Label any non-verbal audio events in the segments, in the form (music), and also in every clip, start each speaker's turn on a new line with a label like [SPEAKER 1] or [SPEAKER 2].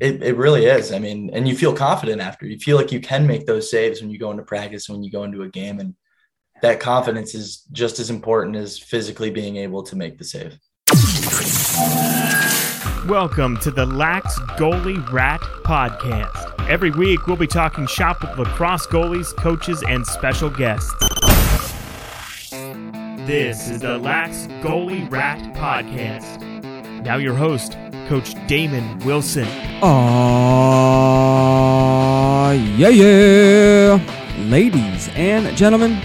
[SPEAKER 1] It, it really is. I mean, and you feel confident after. You feel like you can make those saves when you go into practice, when you go into a game, and that confidence is just as important as physically being able to make the save.
[SPEAKER 2] Welcome to the Lax Goalie Rat Podcast. Every week, we'll be talking shop with lacrosse goalies, coaches, and special guests. This is the Lax Goalie Rat Podcast. Now, your host, Coach Damon Wilson.
[SPEAKER 3] Aww, yeah, yeah. Ladies and gentlemen,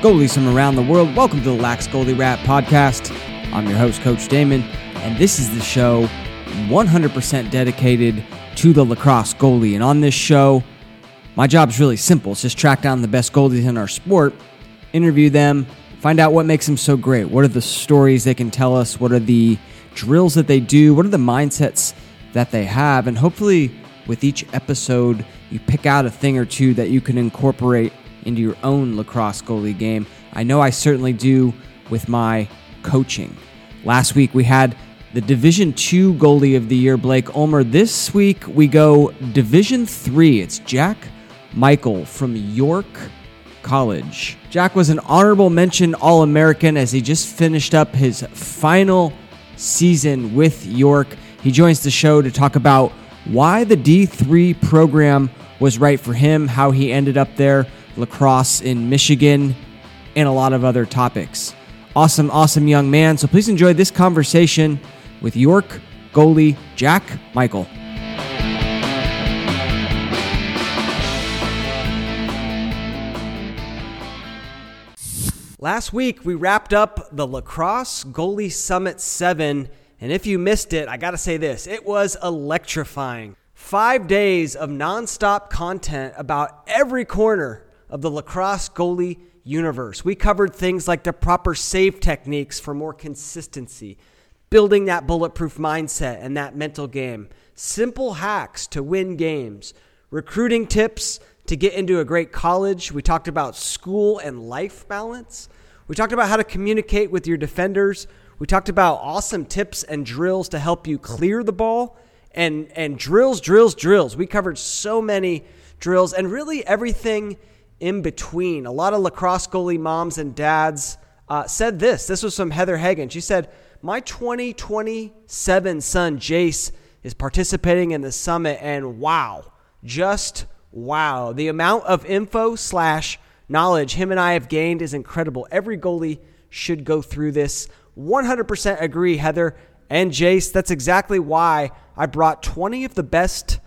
[SPEAKER 3] goalies from around the world, welcome to the Lax Goalie Rat Podcast. I'm your host, Coach Damon, and this is the show 100% dedicated to the lacrosse goalie. And on this show, my job is really simple. It's just track down the best goalies in our sport, interview them, find out what makes them so great. What are the stories they can tell us? What are the drills that they do? What are the mindsets that they have? And hopefully, with each episode, you pick out a thing or two that you can incorporate into your own lacrosse goalie game. I know I certainly do with my coaching. Last week we had the Division 2 goalie of the year Blake Ulmer. This week we go Division 3. It's Jack Michael from York College. Jack was an honorable mention All American as he just finished up his final season with York. He joins the show to talk about why the D3 program was right for him, how he ended up there, lacrosse in Michigan, and a lot of other topics. Awesome, awesome young man. So please enjoy this conversation with York goalie Jack Michael. Last week, we wrapped up the Lacrosse Goalie Summit 7. And if you missed it, I got to say this it was electrifying. Five days of nonstop content about every corner of the lacrosse goalie universe. We covered things like the proper save techniques for more consistency, building that bulletproof mindset and that mental game, simple hacks to win games, recruiting tips to get into a great college. We talked about school and life balance. We talked about how to communicate with your defenders. We talked about awesome tips and drills to help you clear the ball and and drills, drills, drills. We covered so many drills and really everything in between. A lot of lacrosse goalie moms and dads uh, said this. This was from Heather Hagen. She said, "My 2027 son Jace is participating in the summit, and wow, just wow, the amount of info slash knowledge him and I have gained is incredible. Every goalie should go through this. 100% agree, Heather and Jace. That's exactly why I brought 20 of the best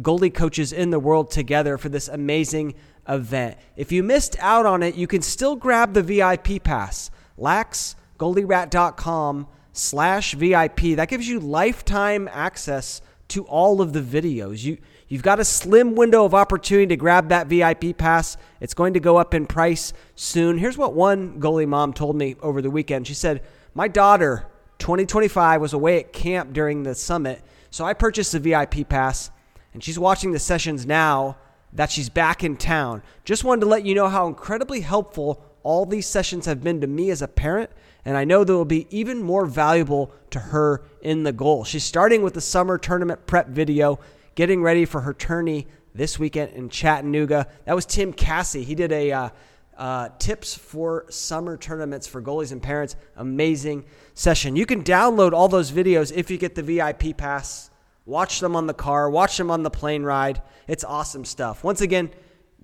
[SPEAKER 3] goalie coaches in the world together for this amazing event. If you missed out on it, you can still grab the VIP pass. laxgoalierat.com slash VIP. That gives you lifetime access to all of the videos. You You've got a slim window of opportunity to grab that VIP pass. It's going to go up in price soon. Here's what one goalie mom told me over the weekend. She said, My daughter, 2025, was away at camp during the summit, so I purchased the VIP pass, and she's watching the sessions now that she's back in town. Just wanted to let you know how incredibly helpful all these sessions have been to me as a parent, and I know they will be even more valuable to her in the goal. She's starting with the summer tournament prep video, getting ready for her tourney this weekend in Chattanooga. That was Tim Cassie. He did a uh, uh, tips for summer tournaments for goalies and parents. Amazing session. You can download all those videos if you get the VIP pass Watch them on the car, watch them on the plane ride. It's awesome stuff. Once again,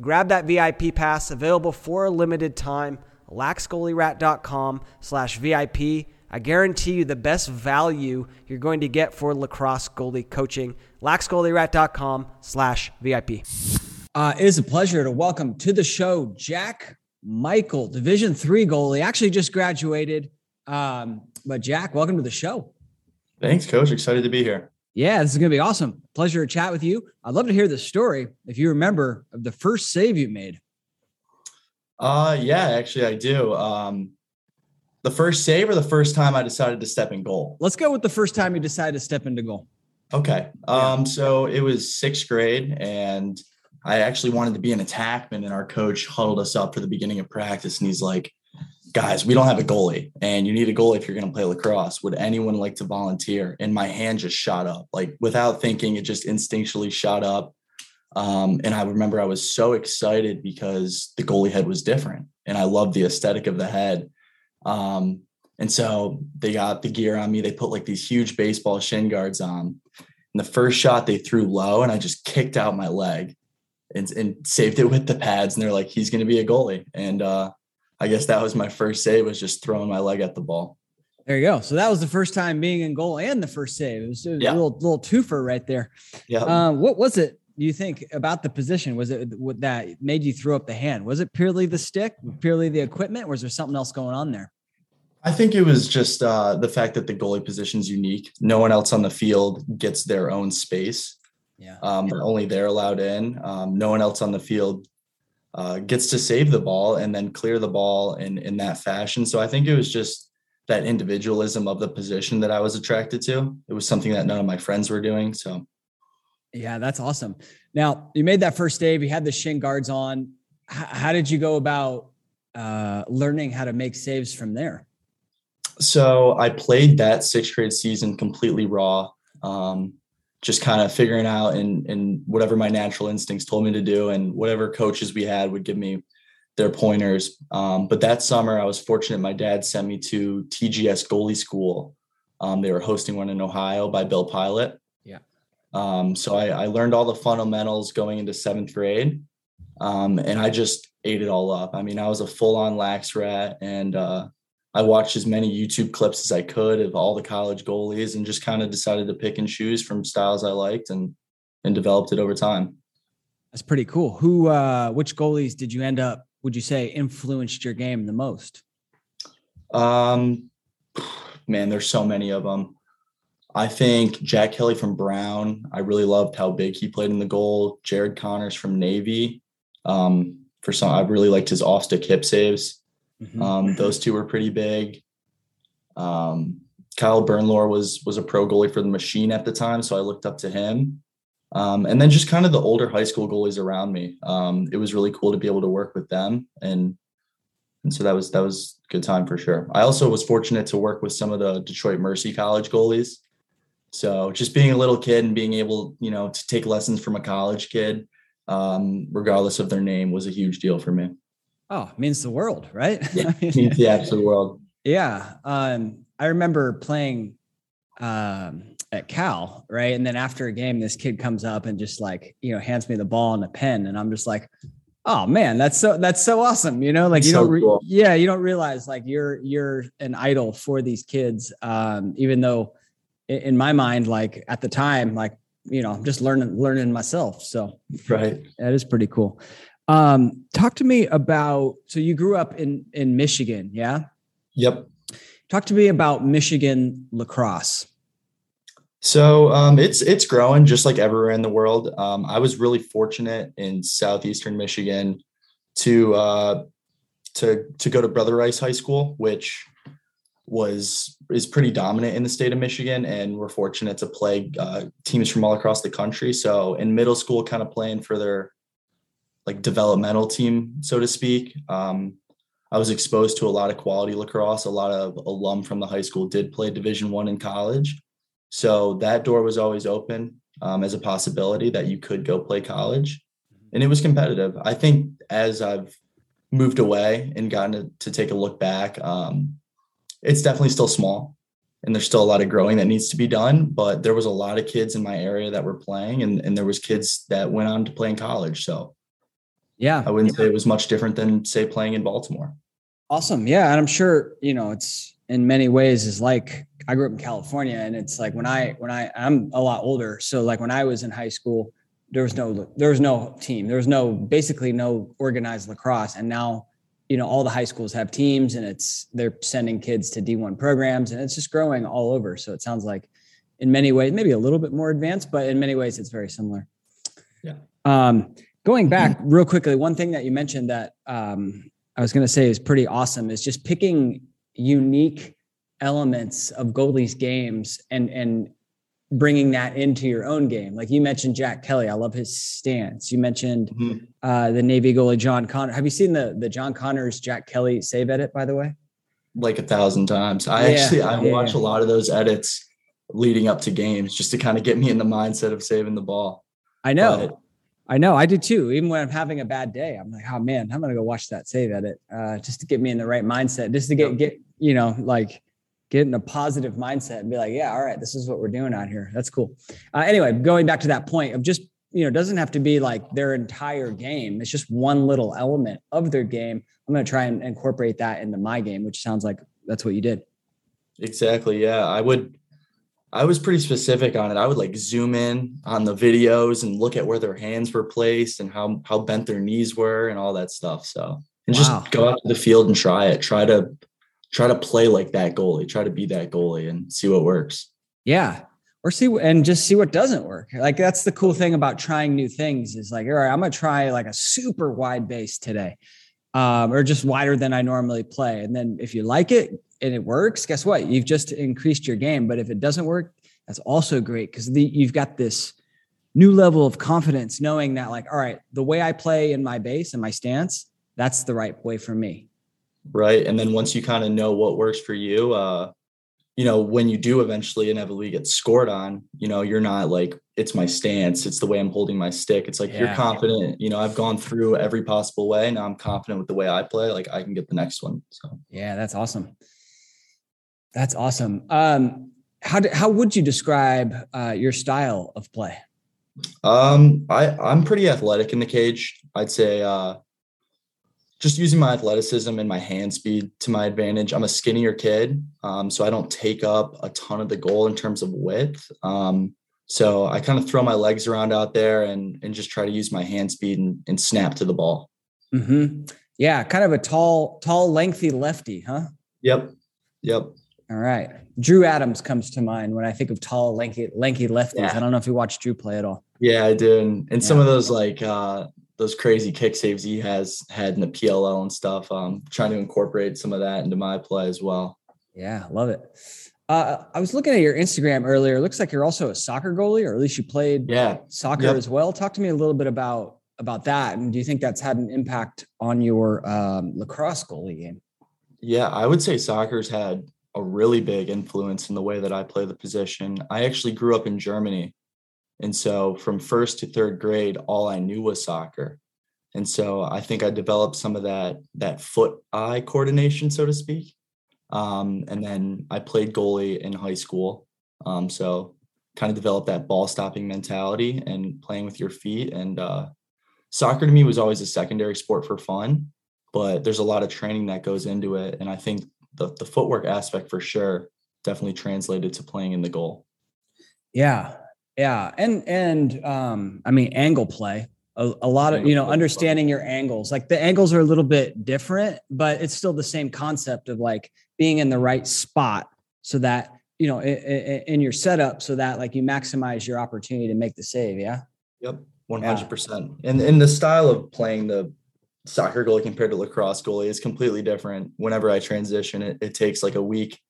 [SPEAKER 3] grab that VIP pass available for a limited time. laxgoalierat.com slash VIP. I guarantee you the best value you're going to get for lacrosse goalie coaching. laxgoalierat.com slash VIP. Uh, it is a pleasure to welcome to the show Jack Michael, Division three goalie. Actually, just graduated. Um, but Jack, welcome to the show.
[SPEAKER 1] Thanks, Coach. Excited to be here.
[SPEAKER 3] Yeah, this is going to be awesome. Pleasure to chat with you. I'd love to hear the story, if you remember, of the first save you made.
[SPEAKER 1] Uh, yeah, actually, I do. Um, the first save or the first time I decided to step in goal?
[SPEAKER 3] Let's go with the first time you decided to step into goal.
[SPEAKER 1] Okay. Um, so it was sixth grade, and I actually wanted to be an attackman, and our coach huddled us up for the beginning of practice, and he's like, guys, we don't have a goalie and you need a goalie if you're going to play lacrosse. Would anyone like to volunteer? And my hand just shot up, like without thinking, it just instinctually shot up. Um, and I remember I was so excited because the goalie head was different and I loved the aesthetic of the head. Um, and so they got the gear on me. They put like these huge baseball shin guards on. And the first shot they threw low and I just kicked out my leg and, and saved it with the pads. And they're like, he's going to be a goalie. And uh, I guess that was my first save was just throwing my leg at the ball.
[SPEAKER 3] There you go. So that was the first time being in goal and the first save. It was, it was yeah. a little little twofer right there.
[SPEAKER 1] Yeah.
[SPEAKER 3] Uh, what was it? Do you think about the position? Was it what that made you throw up the hand? Was it purely the stick, purely the equipment, or was there something else going on there?
[SPEAKER 1] I think it was just uh, the fact that the goalie position is unique. No one else on the field gets their own space.
[SPEAKER 3] Yeah.
[SPEAKER 1] Um, only they're allowed in. Um, no one else on the field uh, gets to save the ball and then clear the ball in in that fashion. So I think it was just that individualism of the position that I was attracted to. It was something that none of my friends were doing. So
[SPEAKER 3] yeah, that's awesome. Now you made that first save. You had the shin guards on. H- how did you go about uh, learning how to make saves from there?
[SPEAKER 1] So I played that sixth grade season completely raw. Um, just kind of figuring out and and whatever my natural instincts told me to do and whatever coaches we had would give me their pointers. Um, but that summer i was fortunate my dad sent me to tgs goalie school. Um, they were hosting one in ohio by bill Pilat.
[SPEAKER 3] Yeah.
[SPEAKER 1] Um, so I, I, learned all the fundamentals going into seventh grade um, and i just ate it all up. I mean i was a full-on lax rat and uh, I watched as many YouTube clips as I could of all the college goalies and just kind of decided to pick and choose from styles I liked and and developed it over time.
[SPEAKER 3] That's pretty cool. Who uh which goalies did you end up would you say influenced your game the most?
[SPEAKER 1] Um man, there's so many of them. I think Jack Kelly from Brown. I really loved how big he played in the goal. Jared Connors from Navy. Um, for some, I really liked his off stick hip saves. Mm-hmm. Um, those two were pretty big. Um, Kyle Bernlohr was was a pro goalie for the machine at the time, so I looked up to him. Um, and then just kind of the older high school goalies around me. Um, it was really cool to be able to work with them, and and so that was that was a good time for sure. I also was fortunate to work with some of the Detroit Mercy College goalies. So just being a little kid and being able, you know, to take lessons from a college kid, um, regardless of their name, was a huge deal for me.
[SPEAKER 3] Oh, means the world, right?
[SPEAKER 1] Yeah, (laughs) means the absolute world.
[SPEAKER 3] Yeah. Um, I remember playing um, at Cal, right? And then after a game, this kid comes up and just like, you know, hands me the ball and a pen. And I'm just like, oh man, that's so that's so awesome. You know, like you so don't re- cool. yeah, you don't realize like you're you're an idol for these kids. Um, even though in, in my mind, like at the time, like, you know, I'm just learning learning myself. So
[SPEAKER 1] right.
[SPEAKER 3] That is pretty cool. Um, talk to me about so you grew up in in Michigan, yeah?
[SPEAKER 1] Yep.
[SPEAKER 3] Talk to me about Michigan lacrosse.
[SPEAKER 1] So um, it's it's growing just like everywhere in the world. Um, I was really fortunate in southeastern Michigan to uh, to to go to Brother Rice High School, which was is pretty dominant in the state of Michigan, and we're fortunate to play uh, teams from all across the country. So in middle school, kind of playing for their like developmental team, so to speak. Um, I was exposed to a lot of quality lacrosse. A lot of alum from the high school did play Division One in college, so that door was always open um, as a possibility that you could go play college, and it was competitive. I think as I've moved away and gotten to, to take a look back, um, it's definitely still small, and there's still a lot of growing that needs to be done. But there was a lot of kids in my area that were playing, and, and there was kids that went on to play in college. So
[SPEAKER 3] yeah.
[SPEAKER 1] I wouldn't say it was much different than say playing in Baltimore.
[SPEAKER 3] Awesome. Yeah. And I'm sure, you know, it's in many ways is like I grew up in California and it's like when I when I I'm a lot older. So like when I was in high school, there was no there was no team. There was no basically no organized lacrosse. And now, you know, all the high schools have teams and it's they're sending kids to D1 programs and it's just growing all over. So it sounds like in many ways, maybe a little bit more advanced, but in many ways it's very similar.
[SPEAKER 1] Yeah.
[SPEAKER 3] Um, Going back real quickly, one thing that you mentioned that um, I was going to say is pretty awesome is just picking unique elements of goalies games and and bringing that into your own game. Like you mentioned Jack Kelly. I love his stance. You mentioned mm-hmm. uh, the Navy goalie, John Connor. Have you seen the, the John Connors, Jack Kelly save edit, by the way?
[SPEAKER 1] Like a thousand times. I yeah, actually, I yeah. watch a lot of those edits leading up to games just to kind of get me in the mindset of saving the ball.
[SPEAKER 3] I know. I know. I do too. Even when I'm having a bad day, I'm like, oh man, I'm gonna go watch that save edit uh, just to get me in the right mindset, just to get get you know like get in a positive mindset and be like, yeah, all right, this is what we're doing out here. That's cool. Uh, anyway, going back to that point of just, you know, doesn't have to be like their entire game. It's just one little element of their game. I'm going to try and incorporate that into my game, which sounds like that's what you did.
[SPEAKER 1] Exactly. Yeah. I would, I was pretty specific on it. I would like zoom in on the videos and look at where their hands were placed and how, how bent their knees were and all that stuff. So, and wow. just go out to the field and try it. Try to try to play like that goalie, try to be that goalie and see what works.
[SPEAKER 3] Yeah. Or see and just see what doesn't work. Like that's the cool thing about trying new things is like, all right, I'm gonna try like a super wide base today. Um, or just wider than I normally play. And then if you like it and it works, guess what? You've just increased your game. But if it doesn't work, that's also great because you've got this new level of confidence knowing that, like, all right, the way I play in my base and my stance, that's the right way for me
[SPEAKER 1] right and then once you kind of know what works for you uh you know when you do eventually inevitably get scored on you know you're not like it's my stance it's the way i'm holding my stick it's like yeah. you're confident you know i've gone through every possible way now i'm confident with the way i play like i can get the next one so
[SPEAKER 3] yeah that's awesome that's awesome um how do, how would you describe uh, your style of play
[SPEAKER 1] um i i'm pretty athletic in the cage i'd say uh just using my athleticism and my hand speed to my advantage. I'm a skinnier kid, um, so I don't take up a ton of the goal in terms of width. Um, so I kind of throw my legs around out there and and just try to use my hand speed and, and snap to the ball.
[SPEAKER 3] Mm-hmm. Yeah, kind of a tall, tall, lengthy lefty, huh?
[SPEAKER 1] Yep. Yep.
[SPEAKER 3] All right. Drew Adams comes to mind when I think of tall, lanky, lanky lefties. Yeah. I don't know if you watch Drew play at all.
[SPEAKER 1] Yeah, I do. And, and yeah. some of those like uh those crazy kick saves he has had in the PLL and stuff. Um, trying to incorporate some of that into my play as well.
[SPEAKER 3] Yeah, love it. Uh, I was looking at your Instagram earlier. It looks like you're also a soccer goalie, or at least you played
[SPEAKER 1] yeah.
[SPEAKER 3] soccer yep. as well. Talk to me a little bit about about that, and do you think that's had an impact on your um, lacrosse goalie game?
[SPEAKER 1] Yeah, I would say soccer's had a really big influence in the way that I play the position. I actually grew up in Germany, and so from first to third grade, all I knew was soccer. And so I think I developed some of that that foot eye coordination, so to speak. Um, and then I played goalie in high school. Um, so kind of developed that ball stopping mentality and playing with your feet. And uh, soccer to me was always a secondary sport for fun, but there's a lot of training that goes into it. And I think the, the footwork aspect for sure definitely translated to playing in the goal.
[SPEAKER 3] Yeah, yeah, and and um, I mean angle play. A, a lot of you know understanding your angles. Like the angles are a little bit different, but it's still the same concept of like being in the right spot so that you know in, in your setup so that like you maximize your opportunity to make the save. Yeah.
[SPEAKER 1] Yep. One hundred percent. And in the style of playing the soccer goalie compared to lacrosse goalie is completely different. Whenever I transition, it, it takes like a week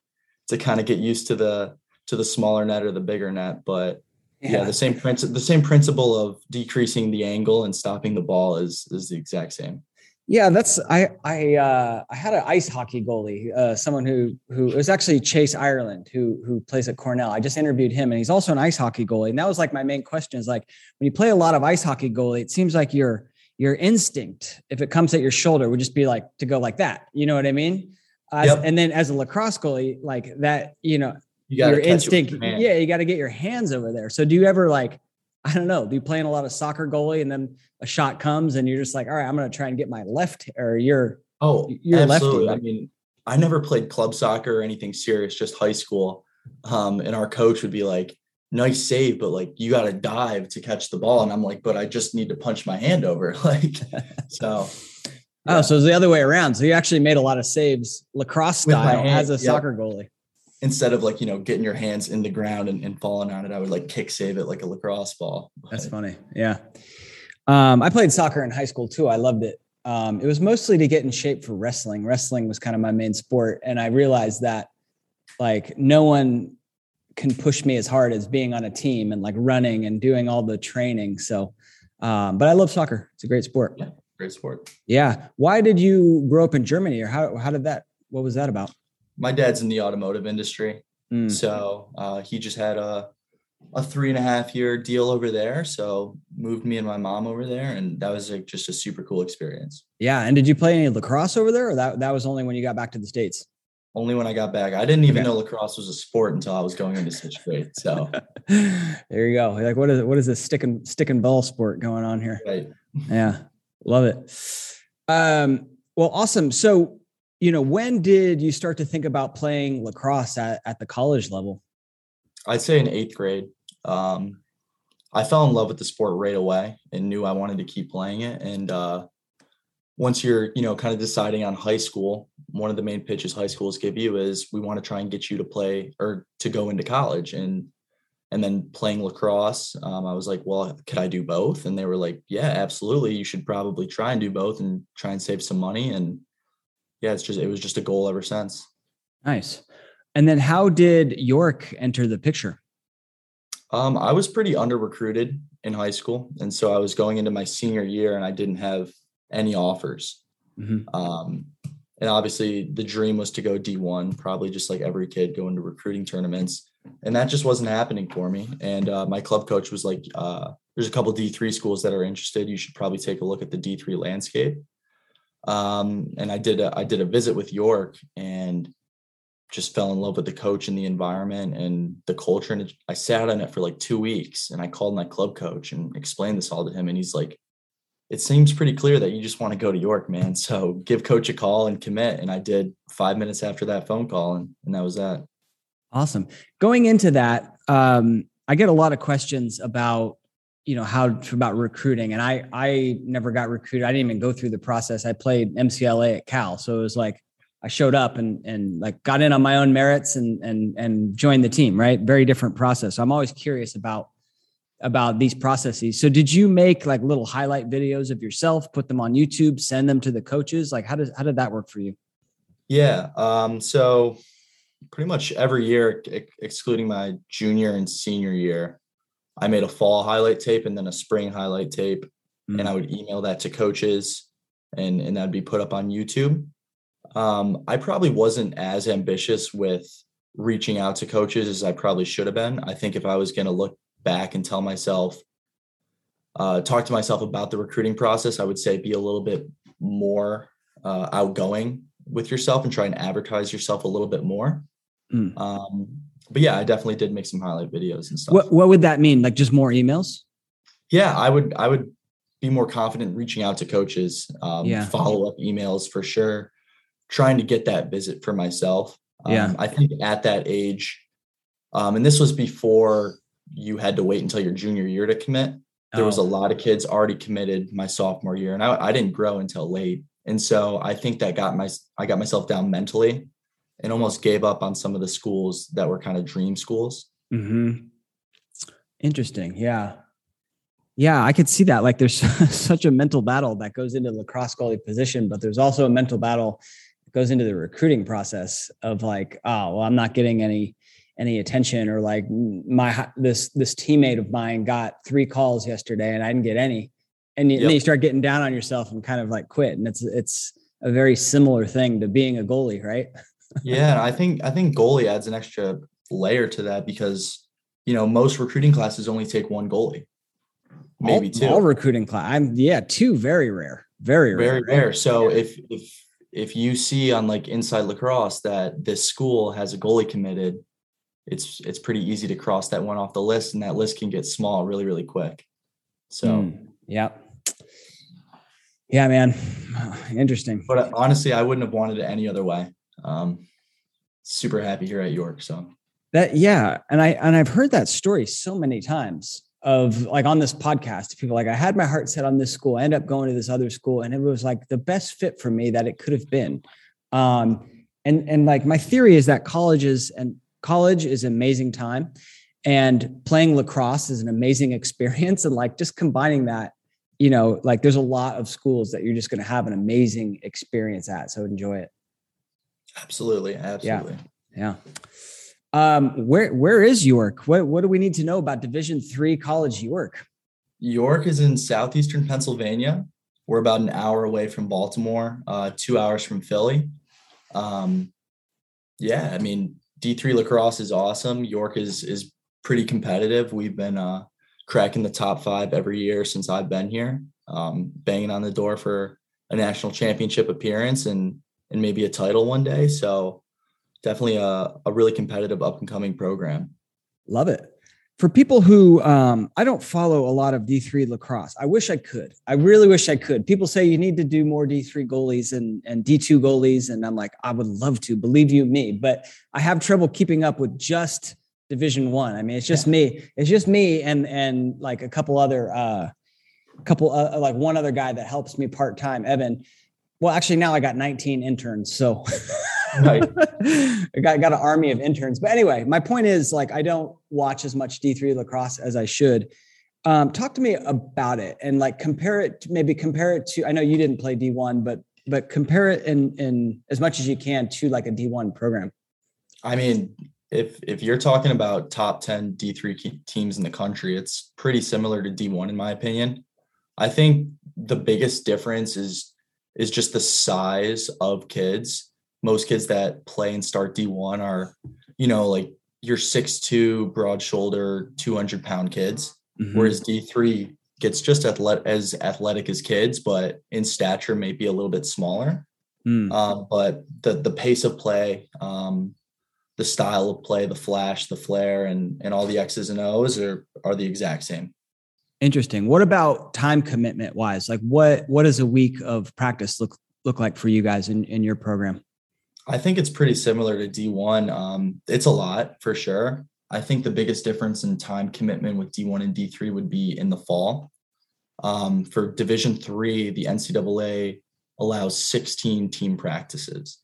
[SPEAKER 1] to kind of get used to the to the smaller net or the bigger net, but yeah. yeah, the same principle the same principle of decreasing the angle and stopping the ball is is the exact same
[SPEAKER 3] yeah that's i i uh i had an ice hockey goalie uh someone who who was actually Chayse Ierlan who who plays at cornell i just interviewed him and he's also an ice hockey goalie and that was like my main question is like when you play a lot of ice hockey goalie it seems like your your instinct if it comes at your shoulder would just be like to go like that you know what i mean uh, yep. and then as a lacrosse goalie like that you know you your instinct. Your yeah, you got to get your hands over there. So do you ever like, I don't know, do you playing a lot of soccer goalie and then a shot comes and you're just like, all right, I'm going to try and get my left or you're
[SPEAKER 1] oh, you're absolutely. lefty. I mean, I never played club soccer or anything serious, just high school. Um, and our coach would be like, nice save, but like you got to dive to catch the ball. And I'm like, but I just need to punch my hand over. (laughs) Like, so.
[SPEAKER 3] Yeah. Oh, so it's the other way around. So you actually made a lot of saves lacrosse style as a yep. soccer goalie
[SPEAKER 1] instead of like you know getting your hands in the ground and, and falling on it i would like kick save it like a lacrosse ball
[SPEAKER 3] that's funny yeah um, i played soccer in high school too i loved it um, it was mostly to get in shape for wrestling wrestling was kind of my main sport and i realized that like no one can push me as hard as being on a team and like running and doing all the training. So, um, but I love soccer. It's a great sport.
[SPEAKER 1] Yeah, great sport.
[SPEAKER 3] Yeah. Why did you grow up in Germany, or how how did that? What was that about?
[SPEAKER 1] My dad's in the automotive industry,
[SPEAKER 3] Mm.
[SPEAKER 1] so uh, he just had a a three and a half year deal over there. So moved me and my mom over there, and that was like just a super cool experience.
[SPEAKER 3] Yeah. And did you play any lacrosse over there, or that that was only when you got back to the states?
[SPEAKER 1] Only when I got back, I didn't even
[SPEAKER 3] Okay.
[SPEAKER 1] know lacrosse was a sport until I was going into sixth grade. So (laughs)
[SPEAKER 3] there you go. Like, what is what is this stick and stick and ball sport going on here?
[SPEAKER 1] right.
[SPEAKER 3] Yeah, love it. Um, well, awesome. So, you know, when did you start to think about playing lacrosse at, at the college level?
[SPEAKER 1] I'd say in eighth grade. Um, I fell in love with the sport right away and knew I wanted to keep playing it. And uh, once you're, you know, kind of deciding on high school, one of the main pitches high schools give you is we want to try and get you to play or to go into college. And and then playing lacrosse, um, I was like, well, could I do both? And they were like, yeah, absolutely. You should probably try and do both and try and save some money. And yeah, it's just it was just a goal ever since.
[SPEAKER 3] Nice. And then how did York enter the picture?
[SPEAKER 1] Um, I was pretty under recruited in high school, and so I was going into my senior year, and I didn't have any offers.
[SPEAKER 3] Mhm.
[SPEAKER 1] Um, and obviously, the dream was to go D one, probably just like every kid going to recruiting tournaments, and that just wasn't happening for me. And uh, my club coach was like, uh, "There's a couple D three schools that are interested. You should probably take a look at the D three landscape." Um, and I did a, I did a visit with York, and just fell in love with the coach and the environment and the culture. And it, I sat on it for like two weeks and I called my club coach and explained this all to him. And he's like, it seems pretty clear that you just want to go to York, man. So give coach a call and commit. And I did five minutes after that phone call. And, and that was that.
[SPEAKER 3] Awesome. Going into that, um, I get a lot of questions about, you know, how about recruiting. And I I never got recruited. I didn't even go through the process. I played MCLA at Cal. So it was like I showed up and and like got in on my own merits and and and joined the team, right? Very different process. So I'm always curious about about these processes. So did you make like little highlight videos of yourself, put them on YouTube, send them to the coaches? Like how does how did that work for you?
[SPEAKER 1] Yeah. Um, so pretty much every year, ex- excluding my junior and senior year, I made a fall highlight tape and then a spring highlight tape.
[SPEAKER 3] Mm.
[SPEAKER 1] And I would email that to coaches and, and that'd be put up on YouTube. Um, I probably wasn't as ambitious with reaching out to coaches as I probably should have been. I think if I was going to look back and tell myself, uh, talk to myself about the recruiting process, I would say be a little bit more uh, outgoing with yourself and try and advertise yourself a little bit more.
[SPEAKER 3] Mm.
[SPEAKER 1] Um, but yeah, I definitely did make some highlight videos and stuff.
[SPEAKER 3] What what would that mean? Like just more emails?
[SPEAKER 1] yeah, I would I would be more confident reaching out to coaches, um,
[SPEAKER 3] Yeah.
[SPEAKER 1] follow up emails for sure, trying to get that visit for myself. Um,
[SPEAKER 3] Yeah.
[SPEAKER 1] I think at that age, um, and this was before you had to wait until your junior year to commit. There was a
[SPEAKER 3] Oh.
[SPEAKER 1] lot of kids already committed my sophomore year, and I, I didn't grow until late. And so I think that got my I got myself down mentally, and almost gave up on some of the schools that were kind of dream schools.
[SPEAKER 3] Mm-hmm. Interesting. Yeah. Yeah, I could see that. Like there's (laughs) such a mental battle that goes into lacrosse goalie position, but there's also a mental battle that goes into the recruiting process of like, oh, well, I'm not getting any any attention or like my this this teammate of mine got three calls yesterday and I didn't get any. And, you, and then you start getting down on yourself and kind of like quit. And it's it's a very similar thing to being a goalie, right? (laughs)
[SPEAKER 1] yeah, I think I think goalie adds an extra layer to that because you know most recruiting classes only take one goalie, maybe
[SPEAKER 3] all,
[SPEAKER 1] two,
[SPEAKER 3] All recruiting class. I'm yeah, two very rare. Very rare.
[SPEAKER 1] very rare. So if if if you see on like inside lacrosse that this school has a goalie committed, it's it's pretty easy to cross that one off the list, and that list can get small really really quick. So,
[SPEAKER 3] Mm, yeah. Yeah, man. Interesting.
[SPEAKER 1] but uh, honestly, I wouldn't have wanted it any other way. Um, super happy here at York. So
[SPEAKER 3] That yeah, and I and I've heard that story so many times of like on this podcast. People like I had my heart set on this school, I ended up going to this other school, and it was like the best fit for me that it could have been. Um, and and like my theory is that colleges and college is an amazing time, and playing lacrosse is an amazing (laughs) experience, and like just combining that, you know, like there's a lot of schools that you're just going to have an amazing experience at. So enjoy it.
[SPEAKER 1] absolutely, absolutely.
[SPEAKER 3] Yeah. Um, where where is York? What what do we need to know about Division three college York?
[SPEAKER 1] York is in southeastern Pennsylvania. We're about an hour away from Baltimore, uh, two hours from Philly. Um, yeah, I mean D3 lacrosse is awesome. York is is pretty competitive. We've been uh, cracking the top five every year since I've been here, um, banging on the door for a national championship appearance and and maybe a title one day. So definitely a, a really competitive up and coming program.
[SPEAKER 3] Love it. For people who um, I don't follow a lot of D3 lacrosse, I wish I could. I really wish I could. People say you need to do more D3 goalies and, and D2 goalies. And I'm like, I would love to, believe you me, but I have trouble keeping up with just division one. I mean, it's just yeah. me. It's just me and and like a couple other uh couple uh, like one other guy that helps me part-time, Evan. Well, actually now I got 19 interns. So (laughs) (laughs) right. I got, got an army of interns. But anyway, my point is like I don't watch as much D3 lacrosse as I should. Um, talk to me about it and like compare it, maybe compare it to. I know you didn't play D1, but but compare it in in as much as you can to like a D1 program.
[SPEAKER 1] I mean, if if you're talking about top 10 D3 teams in the country, it's pretty similar to D1 in my opinion. I think the biggest difference is is just the size of kids most kids that play and start D1 are, you know, like your six two, broad shoulder, 200 pound kids. Mm-hmm. Whereas D3 gets just athletic, as athletic as kids, but in stature may be a little bit smaller. Mm. Um, but the the pace of play, um, the style of play, the flash, the flare, and and all the X's and O's are are the exact same.
[SPEAKER 3] Interesting. What about time commitment wise? Like what what does a week of practice look look like for you guys in, in your program?
[SPEAKER 1] I think it's pretty similar to D1. Um, it's a lot for sure. I think the biggest difference in time commitment with D1 and D3 would be in the fall. Um, for Division three, the NCAA allows 16 team practices.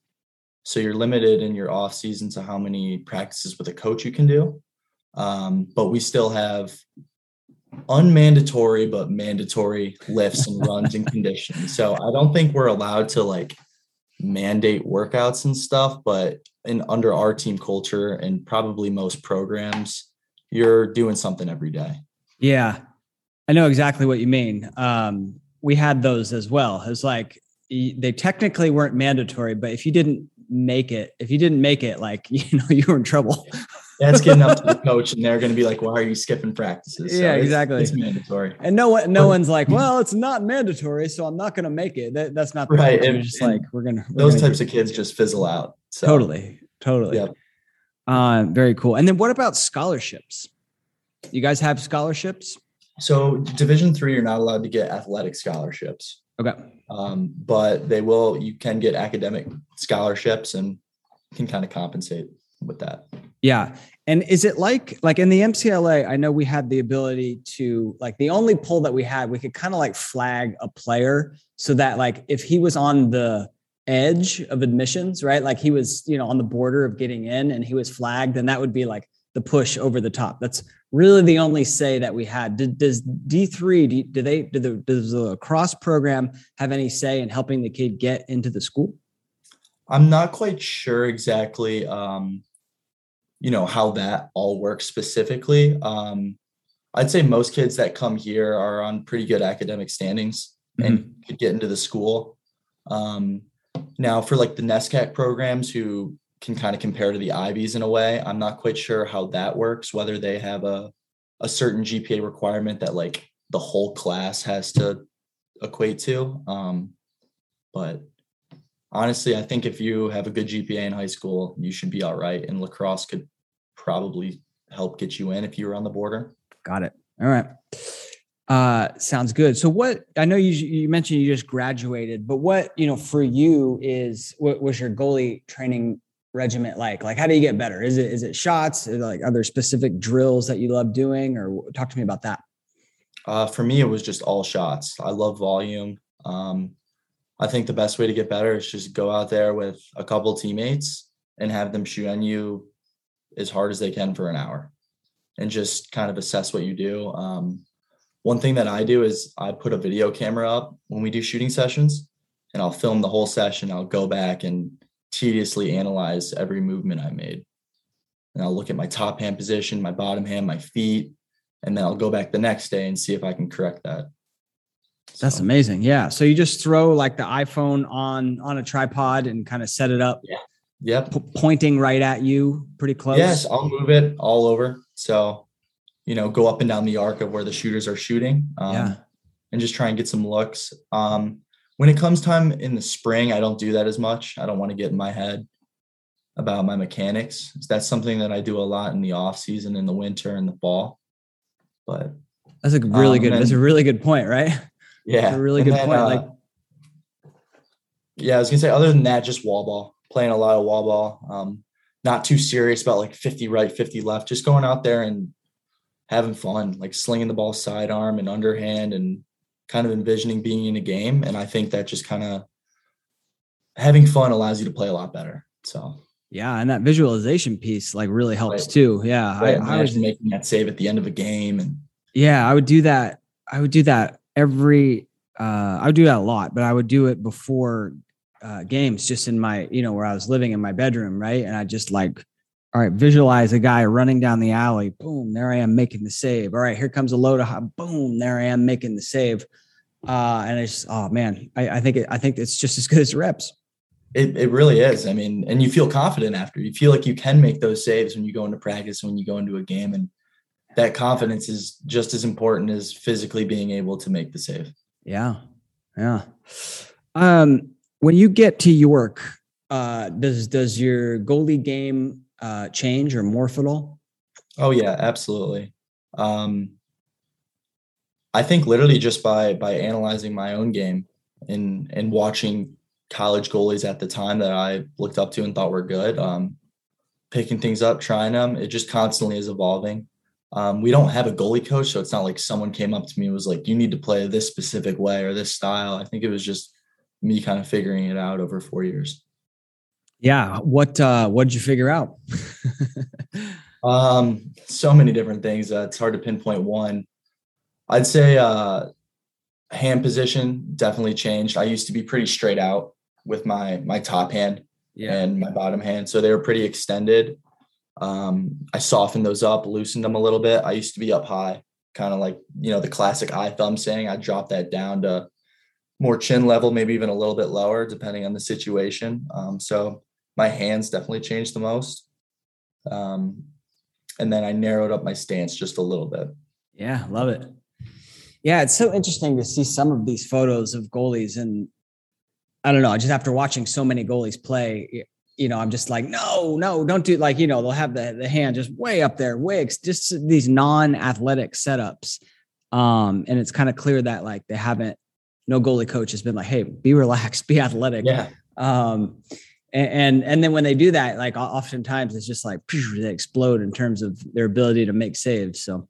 [SPEAKER 1] So you're limited in your off season to how many practices with a coach you can do. Um, but we still have unmandatory but mandatory lifts and runs and (laughs) conditioning. So I don't think we're allowed to like mandate workouts and stuff, but in under our team culture and probably most programs, you're doing something every day.
[SPEAKER 3] Yeah. I know exactly what you mean. Um, we had those as well. It's like they technically weren't mandatory, but if you didn't make it, if you didn't make it, like (laughs) you know, you were in trouble.
[SPEAKER 1] That's getting up to the coach, and they're going to be like, "Why are you skipping practices?"
[SPEAKER 3] So yeah, exactly.
[SPEAKER 1] It's, it's, mandatory,
[SPEAKER 3] and no one, no one's like, (laughs) "Well, it's not mandatory, so I'm not going to make it." That, that's not the right. And, just like we're gonna.
[SPEAKER 1] Those
[SPEAKER 3] gonna
[SPEAKER 1] types of kids just fizzle out.
[SPEAKER 3] So. Totally, totally. Yep. Uh, very cool. And then what about scholarships? You guys have scholarships?
[SPEAKER 1] So Division three, you're not allowed to get athletic scholarships.
[SPEAKER 3] Okay.
[SPEAKER 1] Um, but they will. You can get academic scholarships and can kind of compensate with that.
[SPEAKER 3] Yeah. And is it like like in the MCLA, I know we had the ability to like the only pull that we had, we could kind of like flag a player so that like if he was on the edge of admissions, right? Like he was, you know, on the border of getting in and he was flagged, then that would be like the push over the top. That's really the only say that we had. Did, does D3, do, do they, do the, does the cross program have any say in helping the kid get into the school?
[SPEAKER 1] I'm not quite sure exactly, um, you know, how that all works specifically. Um, I'd say most kids that come here are on pretty good academic standings mm-hmm. and could get into the school. Um, now, for like the NESCAC programs who can kind of compare to the Ivies in a way, I'm not quite sure how that works, whether they have a, a certain GPA requirement that like the whole class has to equate to. Um, but honestly, I think if you have a good GPA in high school, you should be all right. And lacrosse could probably help get you in if you were on the border.
[SPEAKER 3] Got it. All right. Uh, sounds good. So what, I know you, you mentioned you just graduated, but what, you know, for you is, what was your goalie training regiment like? Like, how do you get better? Is it, is it shots? Is it like, other specific drills that you love doing or talk to me about that?
[SPEAKER 1] Uh, for me, it was just all shots. I love volume. Um, I think the best way to get better is just go out there with a couple teammates and have them shoot on you as hard as they can for an hour and just kind of assess what you do. Um, one thing that I do is I put a video camera up when we do shooting sessions and I'll film the whole session. I'll go back and tediously analyze every movement I made. and I'll look at my top hand position, my bottom hand, my feet, and then I'll go back the next day and see if I can correct that.
[SPEAKER 3] That's amazing. Yeah. So you just throw like the iPhone on on a tripod and kind of set it up,
[SPEAKER 1] Yep.
[SPEAKER 3] p- pointing right at you, pretty close.
[SPEAKER 1] Yes, I'll move it all over. So, you know, go up and down the arc of where the shooters are shooting. Um,
[SPEAKER 3] Yeah.
[SPEAKER 1] And just try and get some looks. Um, when it comes time in the spring, I don't do that as much. I don't want to get in my head about my mechanics. That's something that I do a lot in the off season, in the winter in the fall. But
[SPEAKER 3] That's a really
[SPEAKER 1] Um,
[SPEAKER 3] good. That's a really good point, right?
[SPEAKER 1] yeah,
[SPEAKER 3] That's a really good
[SPEAKER 1] then,
[SPEAKER 3] point.
[SPEAKER 1] uh,
[SPEAKER 3] like,
[SPEAKER 1] yeah, I was gonna say other than that, just wall ball, playing a lot of wall ball. Um, not too serious about like 50 right, 50 left, just going out there and having fun, like slinging the ball sidearm and underhand and kind of envisioning being in a game. And I think that just kind of having fun allows you to play a lot better. So
[SPEAKER 3] yeah, and that visualization piece like really helps
[SPEAKER 1] Right.
[SPEAKER 3] too. Yeah,
[SPEAKER 1] right,
[SPEAKER 3] I, I was
[SPEAKER 1] making that save at the end of a game and
[SPEAKER 3] Yeah, I would do that. I would do that every. Uh, I would do that a lot, but I would do it before uh, games, just in my, you know, where I was living in my bedroom, right? And I just like, all right, visualize a guy running down the alley. Boom, there I am making the save. All right, here comes a load of hot. Boom, there I am making the save. Uh, and it's oh man, I, I think it, I think it's just as good as reps.
[SPEAKER 1] it, it really is. I mean, and you feel confident after. You feel like you can make those saves when you go into practice, when you go into a game. And that confidence is just as important as physically being able to make the save.
[SPEAKER 3] Yeah. Yeah. Um, when you get to York, uh, does does your goalie game uh, change or morph at all?
[SPEAKER 1] Oh yeah, absolutely. Um, I think literally just by by analyzing my own game and and watching college goalies at the time that I looked up to and thought were good, um, picking things up, trying them, it just constantly is evolving. Um, we don't have a goalie coach, so it's not like someone came up to me and was like, "You need to play this specific way or this style." I think it was just me kind of figuring it out over four years.
[SPEAKER 3] Yeah. What uh, what did you figure out? (laughs)
[SPEAKER 1] Um, so many different things. Uh, it's hard to pinpoint one. I'd say uh, hand position definitely changed. I used to be pretty straight out with my my top hand and my bottom hand, so they were pretty extended. Um, I softened those up, loosened them a little bit. I used to be up high, kind of like you know the classic eye thumb saying. I dropped that down to more chin level, maybe even a little bit lower, depending on the situation. Um, so my hands definitely changed the most. Um, and then I narrowed up my stance just a little bit.
[SPEAKER 3] Yeah, love it. Yeah, it's so interesting to see some of these photos of goalies, and I don't know, just after watching so many goalies play, you know, I'm just like, no, no, don't do like, you know, they'll have the the hand just way up there, wigs, just these non-athletic setups. Um, and it's kind of clear that like they haven't, no goalie coach has been like, hey, be relaxed, be athletic.
[SPEAKER 1] Yeah,
[SPEAKER 3] Um, and, and and then when they do that, like oftentimes it's just like they explode in terms of their ability to make saves. So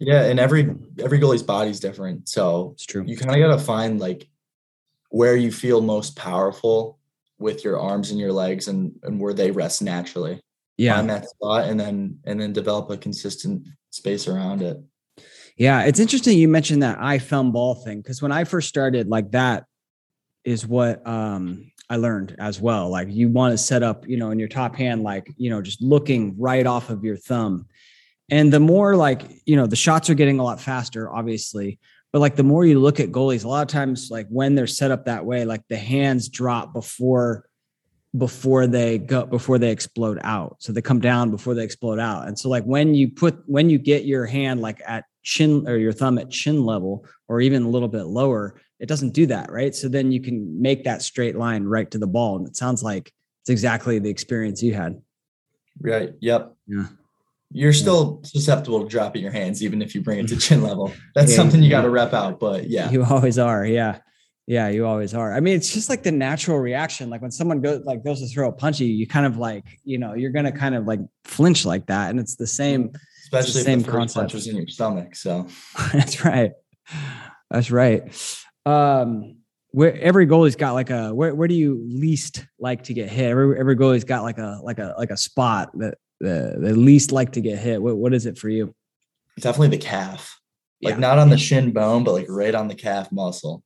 [SPEAKER 1] yeah, and every every goalie's body's different, so
[SPEAKER 3] it's true.
[SPEAKER 1] you kind of got to find like where you feel most powerful with your arms and your legs, and and where they rest naturally.
[SPEAKER 3] Yeah.
[SPEAKER 1] Find that spot, and then and then develop a consistent space around it.
[SPEAKER 3] Yeah, it's interesting you mentioned that eye thumb ball thing because when I first started, like that is what um I learned as well. Like you want to set up, you know, in your top hand, like, you know, just looking right off of your thumb. And the more like, you know, the shots are getting a lot faster, obviously. But like the more you look at goalies, a lot of times, like when they're set up that way, like the hands drop before before they go before they explode out. So they come down before they explode out. And so like when you put when you get your hand like at chin or your thumb at chin level or even a little bit lower, it doesn't do that, right? So then you can make that straight line right to the ball. And it sounds like it's exactly the experience you had.
[SPEAKER 1] Right. Yep.
[SPEAKER 3] Yeah.
[SPEAKER 1] You're still susceptible to dropping your hands, even if you bring it to (laughs) chin level. That's
[SPEAKER 3] Yeah,
[SPEAKER 1] something you
[SPEAKER 3] yeah.
[SPEAKER 1] got to rep out. But yeah,
[SPEAKER 3] You always are. Yeah. Yeah, you always are. I mean, it's just like the natural reaction. Like when someone goes like goes to throw a punch at you, you kind of like, you know, you're gonna kind of like flinch like that. And it's the same. Mm.
[SPEAKER 1] Especially if
[SPEAKER 3] same
[SPEAKER 1] the
[SPEAKER 3] concept.
[SPEAKER 1] was in your stomach. So (laughs)
[SPEAKER 3] That's right. That's right. Um, where every goalie's got like a where where do you least like to get hit? Every every goalie's got like a like a like a spot that the the least like to get hit. What what is it for you?
[SPEAKER 1] definitely the calf, like
[SPEAKER 3] Yeah.
[SPEAKER 1] not on the shin bone, but like right on the calf muscle.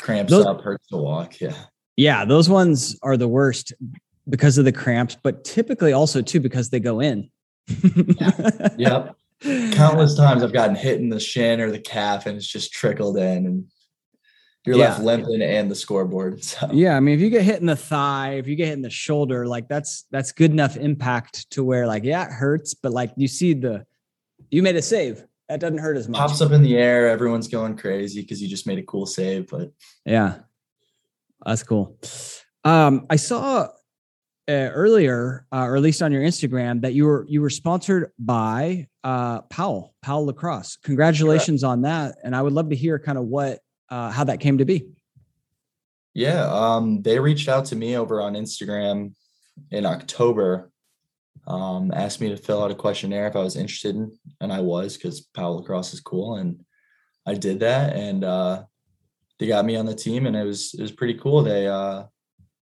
[SPEAKER 1] Cramps
[SPEAKER 3] Those-
[SPEAKER 1] up, hurts to walk. Yeah.
[SPEAKER 3] Yeah, those ones are the worst. because of the cramps, but typically also too because they go in. (laughs)
[SPEAKER 1] Yep. Countless times I've gotten hit in the shin or the calf and it's just trickled in and you're
[SPEAKER 3] Yeah.
[SPEAKER 1] left limping and the scoreboard. So
[SPEAKER 3] Yeah, I mean, if you get hit in the thigh, if you get hit in the shoulder, like that's that's good enough impact to where like yeah, it hurts, but like you see the you made a save. That doesn't hurt as much.
[SPEAKER 1] pops up in the air, everyone's going crazy because you just made a cool save. But
[SPEAKER 3] Yeah, that's cool. Um, I saw uh, earlier, uh, or at least on your Instagram, that you were you were sponsored by uh, Powell Powell Lacrosse. Congratulations on that, and I would love to hear kind of what uh, how that came to be.
[SPEAKER 1] yeah, um, they reached out to me over on Instagram in October. Um, asked me to fill out a questionnaire if I was interested in, and I was because Powell Lacrosse is cool, and I did that, and uh, they got me on the team, and it was it was pretty cool. They uh,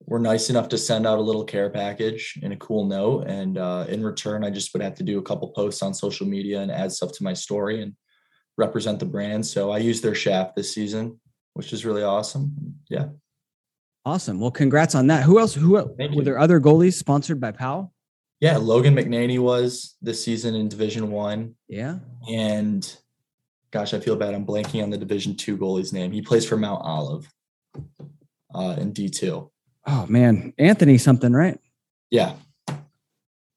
[SPEAKER 1] were nice enough to send out a little care package and a cool note, and uh, in return, I just would have to do a couple posts on social media and add stuff to my story and represent the brand. So I used their shaft this season, which is really awesome. Yeah.
[SPEAKER 3] Awesome. Well, congrats on that. Who else? Who
[SPEAKER 1] Thank
[SPEAKER 3] were
[SPEAKER 1] you.
[SPEAKER 3] there other goalies sponsored by Powell?
[SPEAKER 1] Yeah, Logan McNaney was this season in Division One,
[SPEAKER 3] Yeah.
[SPEAKER 1] and gosh, I feel bad. I'm blanking on the Division Two goalie's name. He plays for Mount Olive uh, in D two.
[SPEAKER 3] Oh man, Anthony something, right?
[SPEAKER 1] Yeah,
[SPEAKER 3] All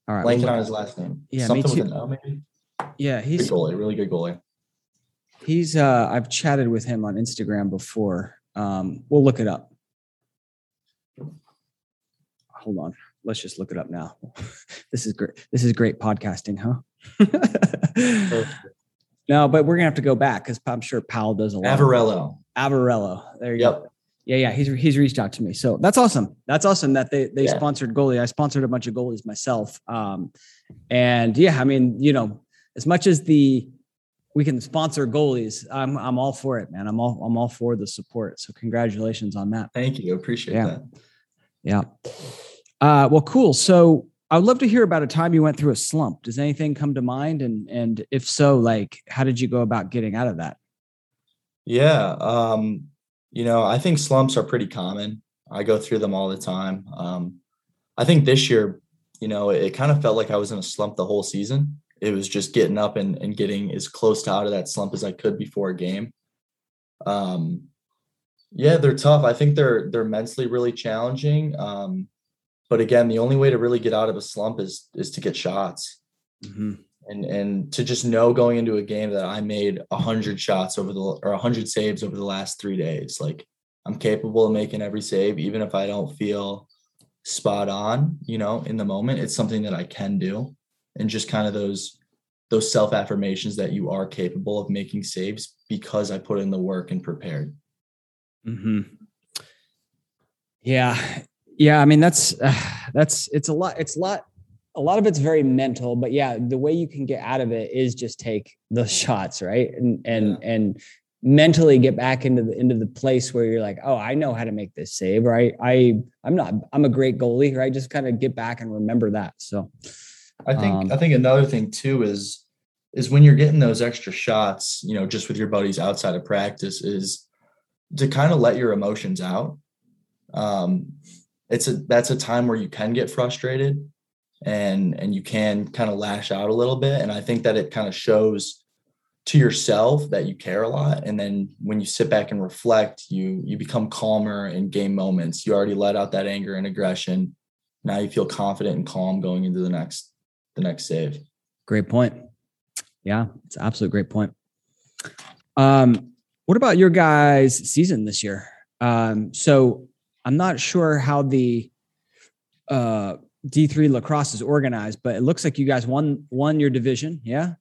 [SPEAKER 3] right.
[SPEAKER 1] blanking on his last name.
[SPEAKER 3] Yeah, me
[SPEAKER 1] something
[SPEAKER 3] too.
[SPEAKER 1] with an O, maybe.
[SPEAKER 3] yeah,
[SPEAKER 1] Good
[SPEAKER 3] he's
[SPEAKER 1] goalie, really good goalie.
[SPEAKER 3] He's uh I've chatted with him on Instagram before. Um we'll look it up. Hold on. Let's just look it up now. (laughs) this is great. This is great podcasting, huh? (laughs) no, but we're gonna have to go back because I'm sure Powell does a lot.
[SPEAKER 1] Avarello.
[SPEAKER 3] Avarello. There you
[SPEAKER 1] Yep.
[SPEAKER 3] go. Yeah, yeah. He's he's reached out to me. So that's awesome. That's awesome that they they
[SPEAKER 1] Yeah.
[SPEAKER 3] sponsored goalie. I sponsored a bunch of goalies myself. Um, and yeah, I mean, you know, as much as the we can sponsor goalies, I'm I'm all for it, man. I'm all I'm all for the support. So congratulations on that.
[SPEAKER 1] Thank you. Appreciate
[SPEAKER 3] Yeah.
[SPEAKER 1] that.
[SPEAKER 3] Yeah. Uh, well, cool. So I would love to hear about a time you went through a slump. Does anything come to mind? And and if so, like, how did you go about getting out of that?
[SPEAKER 1] Yeah. Um, you know, I think slumps are pretty common. I go through them all the time. Um, I think this year, you know, it, kind of felt like I was in a slump the whole season. It was just getting up and, and getting as close to out of that slump as I could before a game. Um, yeah, they're tough. I think they're they're mentally really challenging. Um, but again, the only way to really get out of a slump is is to get shots and and to just know going into a game that I made a hundred shots over the or a hundred saves over the last three days. Like I'm capable of making every save, even if I don't feel spot on. You know, in the moment, it's something that I can do, and just kind of those those self affirmations that you are capable of making saves because I put in the work and prepared.
[SPEAKER 3] Hmm. Yeah, yeah. I mean, that's uh, (sighs) that's it's a lot. It's a lot. A lot of it's very mental, but yeah, the way you can get out of it is just take those (laughs) shots, right? And and
[SPEAKER 1] Yeah.
[SPEAKER 3] and mentally get back into the into the place where you're like, oh, I know how to make this save, right? I I'm not. I'm a great goalie, right? Just kind of get back and remember that. So
[SPEAKER 1] I think
[SPEAKER 3] Um,
[SPEAKER 1] I think another thing too is is when you're getting those extra shots, you know, just with your buddies outside of practice, is to kind of let your emotions out. Um, it's a that's a time where you can get frustrated and and you can kind of lash out a little bit. And I think that it kind of shows to yourself that you care a lot. And then when you sit back and reflect, you you become calmer in game moments. You already let out that anger and aggression. Now you feel confident and calm going into the next the next save.
[SPEAKER 3] Great point. Yeah, it's absolute great point. Um, what about your guys' season this year? Um, so I'm not sure how the uh, D3 lacrosse is organized, but it looks like you guys won won your division. Yeah.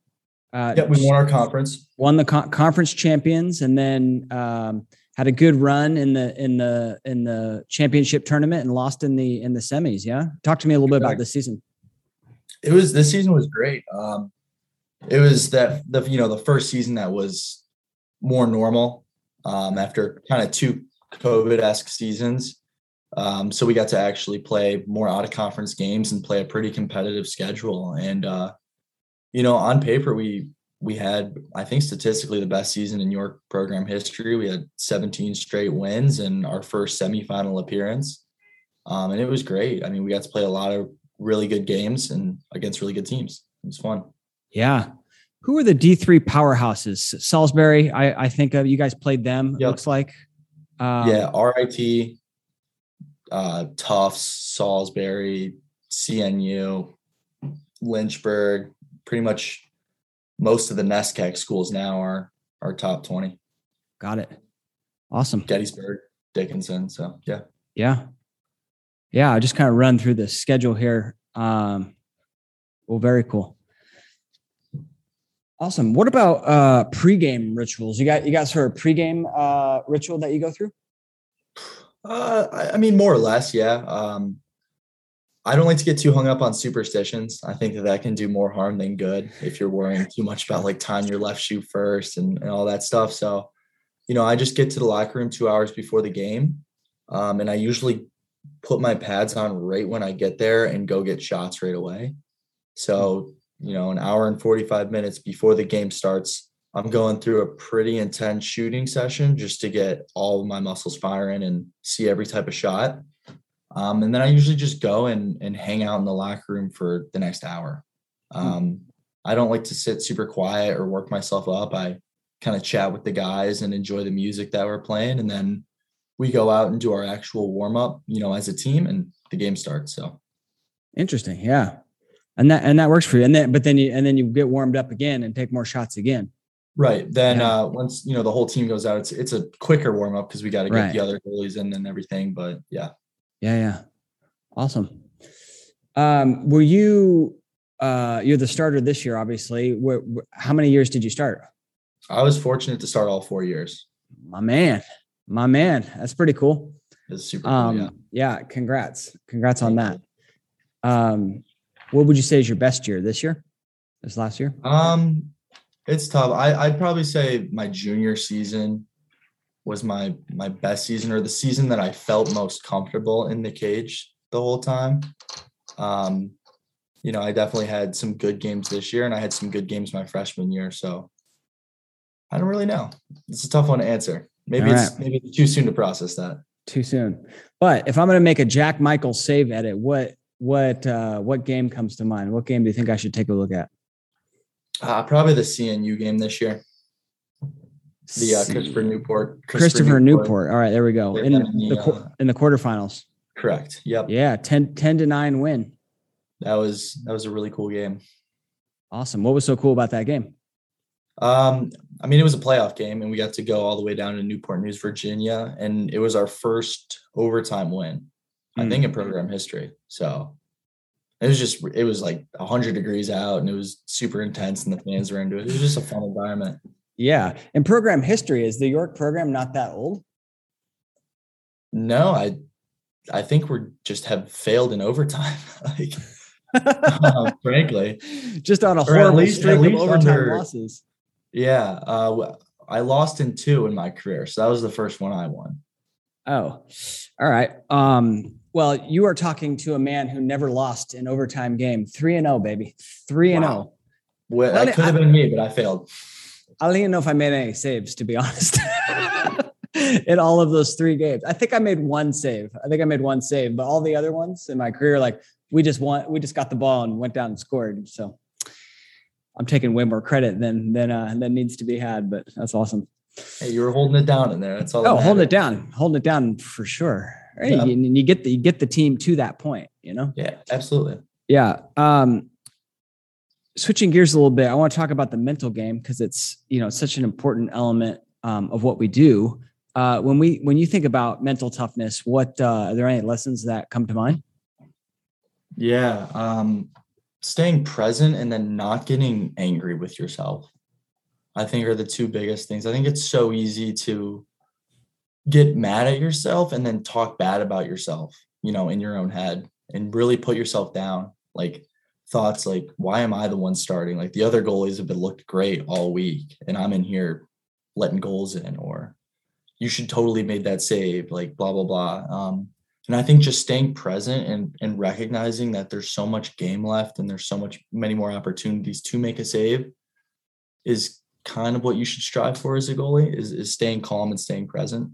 [SPEAKER 3] Uh,
[SPEAKER 1] Yeah, we won our conference.
[SPEAKER 3] won the con- conference champions, and then um, had a good run in the in the in the championship tournament, and lost in the in the semis. Yeah. Talk to me a little bit about this season.
[SPEAKER 1] It was this season was great. Um, it was that the you know the first season that was more normal um, after kind of two COVID esque seasons. Um, so we got to actually play more out of conference games and play a pretty competitive schedule. And uh, you know, on paper we we had I think statistically the best season in York program history. We had 17 straight wins and our first semifinal appearance. Um, and it was great. I mean, we got to play a lot of really good games and against really good teams. It was fun.
[SPEAKER 3] Yeah. Who are the D3 powerhouses? Salisbury, I, I think. You guys played them, yep. looks like.
[SPEAKER 1] Um, yeah, RIT, uh, Tufts, Salisbury, CNU, Lynchburg, pretty much most of the NESCAC schools now are are top 20.
[SPEAKER 3] Got it. Awesome.
[SPEAKER 1] Gettysburg, Dickinson. So yeah.
[SPEAKER 3] Yeah. Yeah. I just kind of run through the schedule here. Um, well, very cool. Awesome. What about uh pregame rituals? You got you got sort of pregame uh ritual that you go through?
[SPEAKER 1] Uh I, mean more or less, yeah. Um I don't like to get too hung up on superstitions. I think that that can do more harm than good if you're worrying too much about like tying your left shoe first and, and all that stuff. So, you know, I just get to the locker room two hours before the game. Um, and I usually put my pads on right when I get there and go get shots right away. So, you know, an hour and 45 minutes before the game starts, I'm going through a pretty intense shooting session just to get all of my muscles firing and see every type of shot. Um, and then I usually just go and, and hang out in the locker room for the next hour. Hmm. Um, I don't like to sit super quiet or work myself up. I kind of chat with the guys and enjoy the music that we're playing. And then we go out and do our actual warm up, you know, as a team and the game starts. So
[SPEAKER 3] interesting. Yeah. And that, and that works for you. And then, but then you, and then you get warmed up again and take more shots again.
[SPEAKER 1] Right. Then yeah. uh, once you know the whole team goes out, it's it's a quicker warm up because we got to get right. the other goalies in and everything. But yeah.
[SPEAKER 3] Yeah, yeah. Awesome. Um, were you uh you're the starter this year, obviously. Where, how many years did you start?
[SPEAKER 1] I was fortunate to start all four years.
[SPEAKER 3] My man. My man. That's pretty cool.
[SPEAKER 1] It's super cool, um,
[SPEAKER 3] yeah. yeah, congrats. Congrats on that. Um what would you say is your best year this year? This last year?
[SPEAKER 1] Um it's tough. I, I'd probably say my junior season was my my best season or the season that I felt most comfortable in the cage the whole time. Um, you know, I definitely had some good games this year and I had some good games my freshman year. So I don't really know. It's a tough one to answer. Maybe it's maybe it's too soon to process that.
[SPEAKER 3] Too soon. But if I'm gonna make a Jack Michael save edit, what what uh what game comes to mind? What game do you think I should take a look at?
[SPEAKER 1] Uh, probably the CNU game this year the uh, Christopher Newport.
[SPEAKER 3] Christopher, Christopher Newport. Newport. All right, there we go. In the, the uh, in the quarterfinals.
[SPEAKER 1] Correct. Yep.
[SPEAKER 3] Yeah, 10, 10 to 9 win.
[SPEAKER 1] That was that was a really cool game.
[SPEAKER 3] Awesome. What was so cool about that game?
[SPEAKER 1] Um, I mean, it was a playoff game, and we got to go all the way down to Newport News, Virginia, and it was our first overtime win, mm. I think, in hmm. program history. So it was just it was like hundred degrees out, and it was super intense, and the fans were into it. It was just a fun environment.
[SPEAKER 3] Yeah. And program history is the York program not that old?
[SPEAKER 1] No, I I think we're just have failed in overtime. (laughs) like um, (laughs) frankly.
[SPEAKER 3] Just on a horrible least, streak of overtime under, losses.
[SPEAKER 1] Yeah. Uh, I lost in two in my career. So that was the first one I won.
[SPEAKER 3] Oh, all right. Um, well, you are talking to a man who never lost an overtime game. Three and zero, oh, baby. Three and zero. Oh.
[SPEAKER 1] Well, that could have been me, but I failed.
[SPEAKER 3] I don't even know if I made any saves, to be (laughs) honest. in all of those three games. I think I made one save. I think I made one save, but all the other ones in my career, like we just want, we just got the ball and went down and scored. So I'm taking way more credit than than uh, than needs to be had, but that's awesome.
[SPEAKER 1] Hey, you were holding it down in there. That's all.
[SPEAKER 3] Oh, holding it down, holding it down for sure. Right? Yeah. You, you get the you get the team to that point. You know.
[SPEAKER 1] Yeah, absolutely.
[SPEAKER 3] Yeah. Um, switching gears a little bit, I want to talk about the mental game because it's you know such an important element um, of what we do. Uh, when we when you think about mental toughness, what uh, are there any lessons that come to mind?
[SPEAKER 1] Yeah, um, staying present and then not getting angry with yourself. I think are the two biggest things. I think it's so easy to get mad at yourself and then talk bad about yourself, you know, in your own head and really put yourself down. Like thoughts like, why am I the one starting? Like the other goalies have been looked great all week, and I'm in here letting goals in, or you should totally made that save, like blah blah blah. Um, and I think just staying present and and recognizing that there's so much game left and there's so much many more opportunities to make a save is kind of what you should strive for as a goalie is, is staying calm and staying present.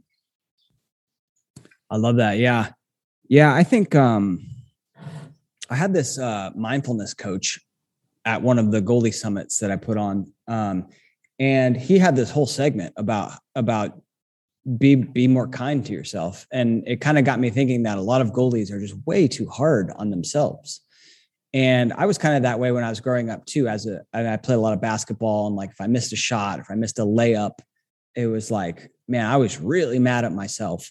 [SPEAKER 3] I love that. Yeah. Yeah, I think um, I had this uh, mindfulness coach at one of the goalie summits that I put on, um, and he had this whole segment about about be be more kind to yourself, and it kind of got me thinking that a lot of goalies are just way too hard on themselves. And I was kind of that way when I was growing up too. As a, I played a lot of basketball, and like if I missed a shot, if I missed a layup, it was like, man, I was really mad at myself.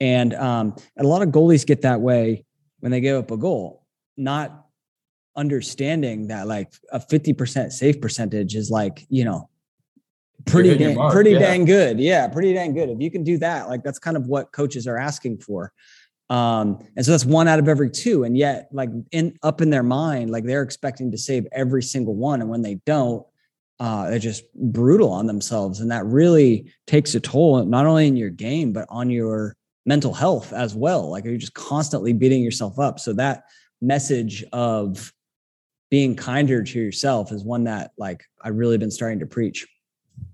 [SPEAKER 3] And um, a lot of goalies get that way when they give up a goal, not understanding that like a 50% save percentage is like, you know, pretty dang, mark, pretty yeah. dang good. Yeah, pretty dang good. If you can do that, like that's kind of what coaches are asking for. Um, and so that's one out of every two. And yet, like in up in their mind, like they're expecting to save every single one. And when they don't, uh, they're just brutal on themselves. And that really takes a toll, not only in your game, but on your mental health as well. Like you're just constantly beating yourself up. So that message of being kinder to yourself is one that like I've really been starting to preach.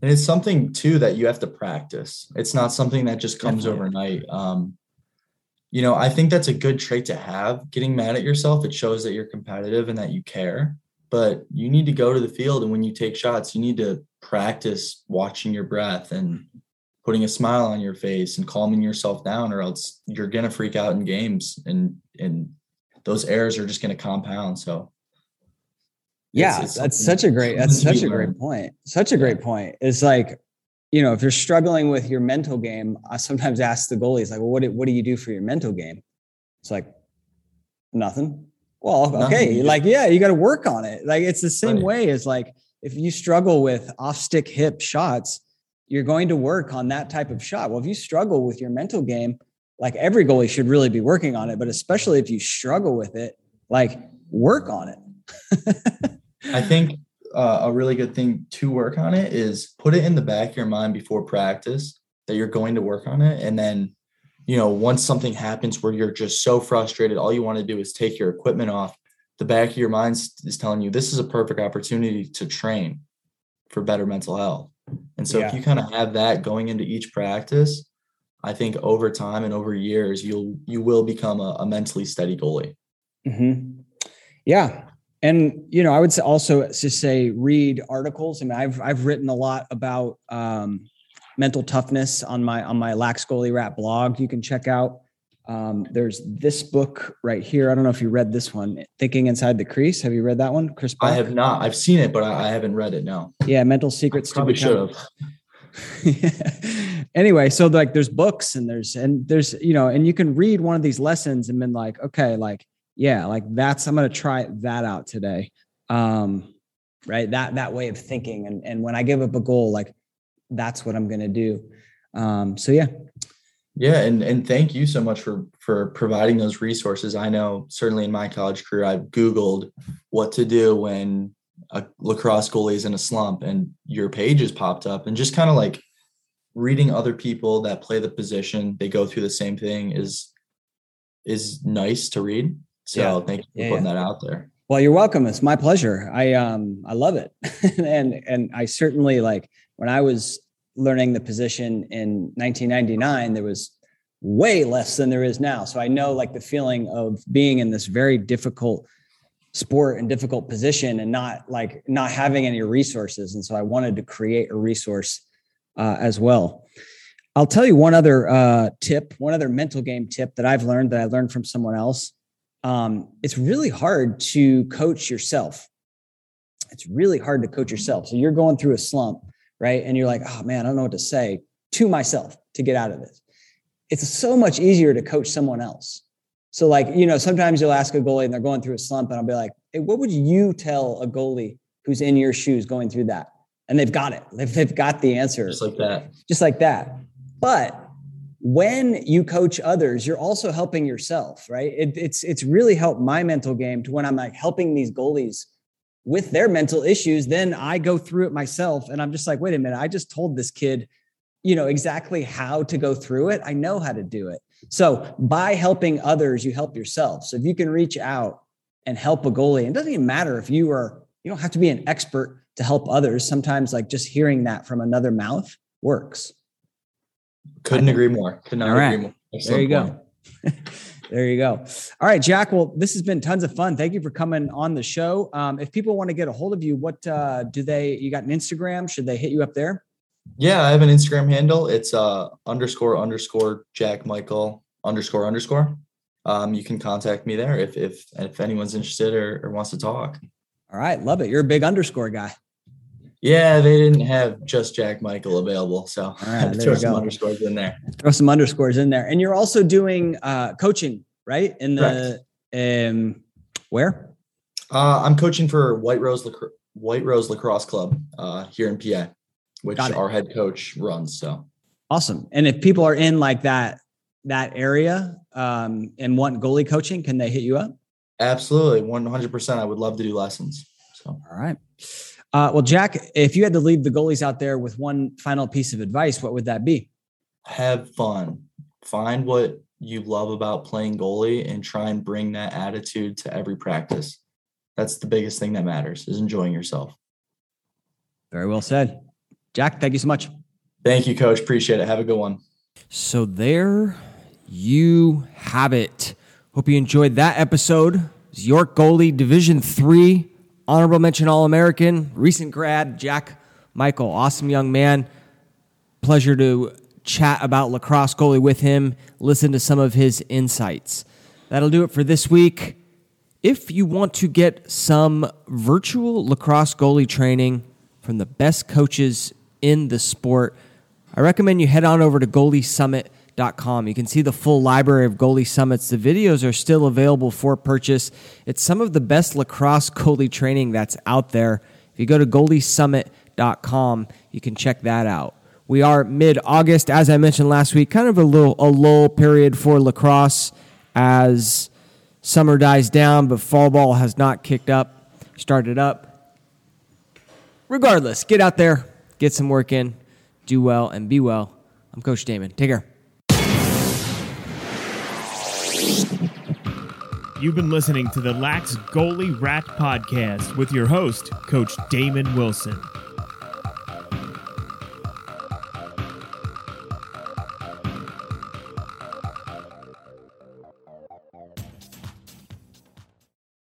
[SPEAKER 1] And it's something too that you have to practice. It's not something that just comes Definitely. overnight. Um, you know, I think that's a good trait to have. Getting mad at yourself, it shows that you're competitive and that you care. But you need to go to the field, and when you take shots, you need to practice watching your breath and putting a smile on your face and calming yourself down, or else you're gonna freak out in games, and and those errors are just gonna compound. So
[SPEAKER 3] yeah, it's, it's (laughs) that's such a great that's such a great point. Such a great point. It's like you know, if you're struggling with your mental game, I sometimes ask the goalies, like, well, what do, what do you do for your mental game? It's like, nothing. Well, okay. Nothing. Like, yeah, you got to work on it. Like, it's the same right. way as like, if you struggle with off stick hip shots, you're going to work on that type of shot. Well, if you struggle with your mental game, like every goalie should really be working on it, but especially if you struggle with it, like work on it.
[SPEAKER 1] I think uh, a really good thing to work on it is put it in the back of your mind before practice that you're going to work on it and then you know once something happens where you're just so frustrated all you want to do is take your equipment off the back of your mind is telling you this is a perfect opportunity to train for better mental health and so yeah. if you kind of have that going into each practice i think over time and over years you'll you will become a, a mentally steady goalie
[SPEAKER 3] mm-hmm. yeah and you know i would also just say read articles i mean i've i've written a lot about um, mental toughness on my on my lax goalie rat blog you can check out um, there's this book right here i don't know if you read this one thinking inside the crease have you read that one chris
[SPEAKER 1] Buck? i have not i've seen it but i, I haven't read it no
[SPEAKER 3] yeah mental secrets I probably should have (laughs) anyway so like there's books and there's and there's you know and you can read one of these lessons and been like okay like yeah, like that's I'm gonna try that out today. Um, right. That that way of thinking. And and when I give up a goal, like that's what I'm gonna do. Um, so yeah.
[SPEAKER 1] Yeah, and and thank you so much for for providing those resources. I know certainly in my college career, I've Googled what to do when a lacrosse goalie is in a slump, and your pages popped up, and just kind of like reading other people that play the position, they go through the same thing is is nice to read. So yeah. thank you for yeah, putting yeah. that out there.
[SPEAKER 3] Well, you're welcome. It's my pleasure. I um I love it. (laughs) and and I certainly like when I was learning the position in 1999, there was way less than there is now. So I know like the feeling of being in this very difficult sport and difficult position and not like not having any resources. And so I wanted to create a resource uh, as well. I'll tell you one other uh, tip, one other mental game tip that I've learned that I learned from someone else um, it's really hard to coach yourself. It's really hard to coach yourself. So you're going through a slump, right? And you're like, oh man, I don't know what to say to myself to get out of this. It's so much easier to coach someone else. So, like, you know, sometimes you'll ask a goalie and they're going through a slump, and I'll be like, hey, what would you tell a goalie who's in your shoes going through that? And they've got it. They've, they've got the answer.
[SPEAKER 1] Just like that.
[SPEAKER 3] Just like that. But when you coach others you're also helping yourself right it, it's it's really helped my mental game to when i'm like helping these goalies with their mental issues then i go through it myself and i'm just like wait a minute i just told this kid you know exactly how to go through it i know how to do it so by helping others you help yourself so if you can reach out and help a goalie it doesn't even matter if you are you don't have to be an expert to help others sometimes like just hearing that from another mouth works
[SPEAKER 1] couldn't agree more. Could not All right. agree more.
[SPEAKER 3] There you point. go. (laughs)
[SPEAKER 4] There you go. All right, Jack. Well, this has been tons of fun. Thank you for coming on the show. Um, if people want to get a hold of you, what uh, do they? You got an Instagram? Should they hit you up there?
[SPEAKER 1] Yeah, I have an Instagram handle. It's uh underscore underscore Jack Michael underscore underscore. Um, you can contact me there if if if anyone's interested or, or wants to talk.
[SPEAKER 4] All right, love it. You're a big underscore guy.
[SPEAKER 1] Yeah, they didn't have just Jack Michael available, so
[SPEAKER 4] right, (laughs)
[SPEAKER 1] throw some
[SPEAKER 4] go.
[SPEAKER 1] underscores in there.
[SPEAKER 4] Throw some underscores in there, and you're also doing uh, coaching, right? In the um, where?
[SPEAKER 1] Uh, I'm coaching for White Rose White Rose Lacrosse Club uh, here in PA, which our head coach runs. So
[SPEAKER 4] Awesome. And if people are in like that that area um, and want goalie coaching, can they hit you up?
[SPEAKER 1] absolutely, 100. percent I would love to do lessons. So
[SPEAKER 4] All right. Uh, well, Jack, if you had to leave the goalies out there with one final piece of advice, what would that be?
[SPEAKER 1] have fun, find what you love about playing goalie, and try and bring that attitude to every practice. That's the biggest thing that matters is enjoying yourself.
[SPEAKER 4] Very well said. Jack, thank you so much.
[SPEAKER 1] Thank you, coach. Appreciate it. Have a good one.
[SPEAKER 3] So there you have it. Hope you enjoyed that episode. It's York goalie, Division Three, honorable mention All American, recent grad, Jack Michael, awesome young man. Pleasure to chat about lacrosse goalie with him, listen to some of his insights. That'll do it for this week. If you want to get some virtual lacrosse goalie training from the best coaches in the sport, I recommend you head on over to goaliesummit.com. You can see the full library of goalie summits. The videos are still available for purchase. It's some of the best lacrosse goalie training that's out there. If you go to goaliesummit.com, you can check that out. We are mid August, as I mentioned last week, kind of a little a lull period for lacrosse as summer dies down, but fall ball has not kicked up, started up. Regardless, get out there, get some work in, do well, and be well. I'm Coach Damon. Take care.
[SPEAKER 2] You've been listening to the Lax Goalie Rat Podcast with your host, Coach Damon Wilson.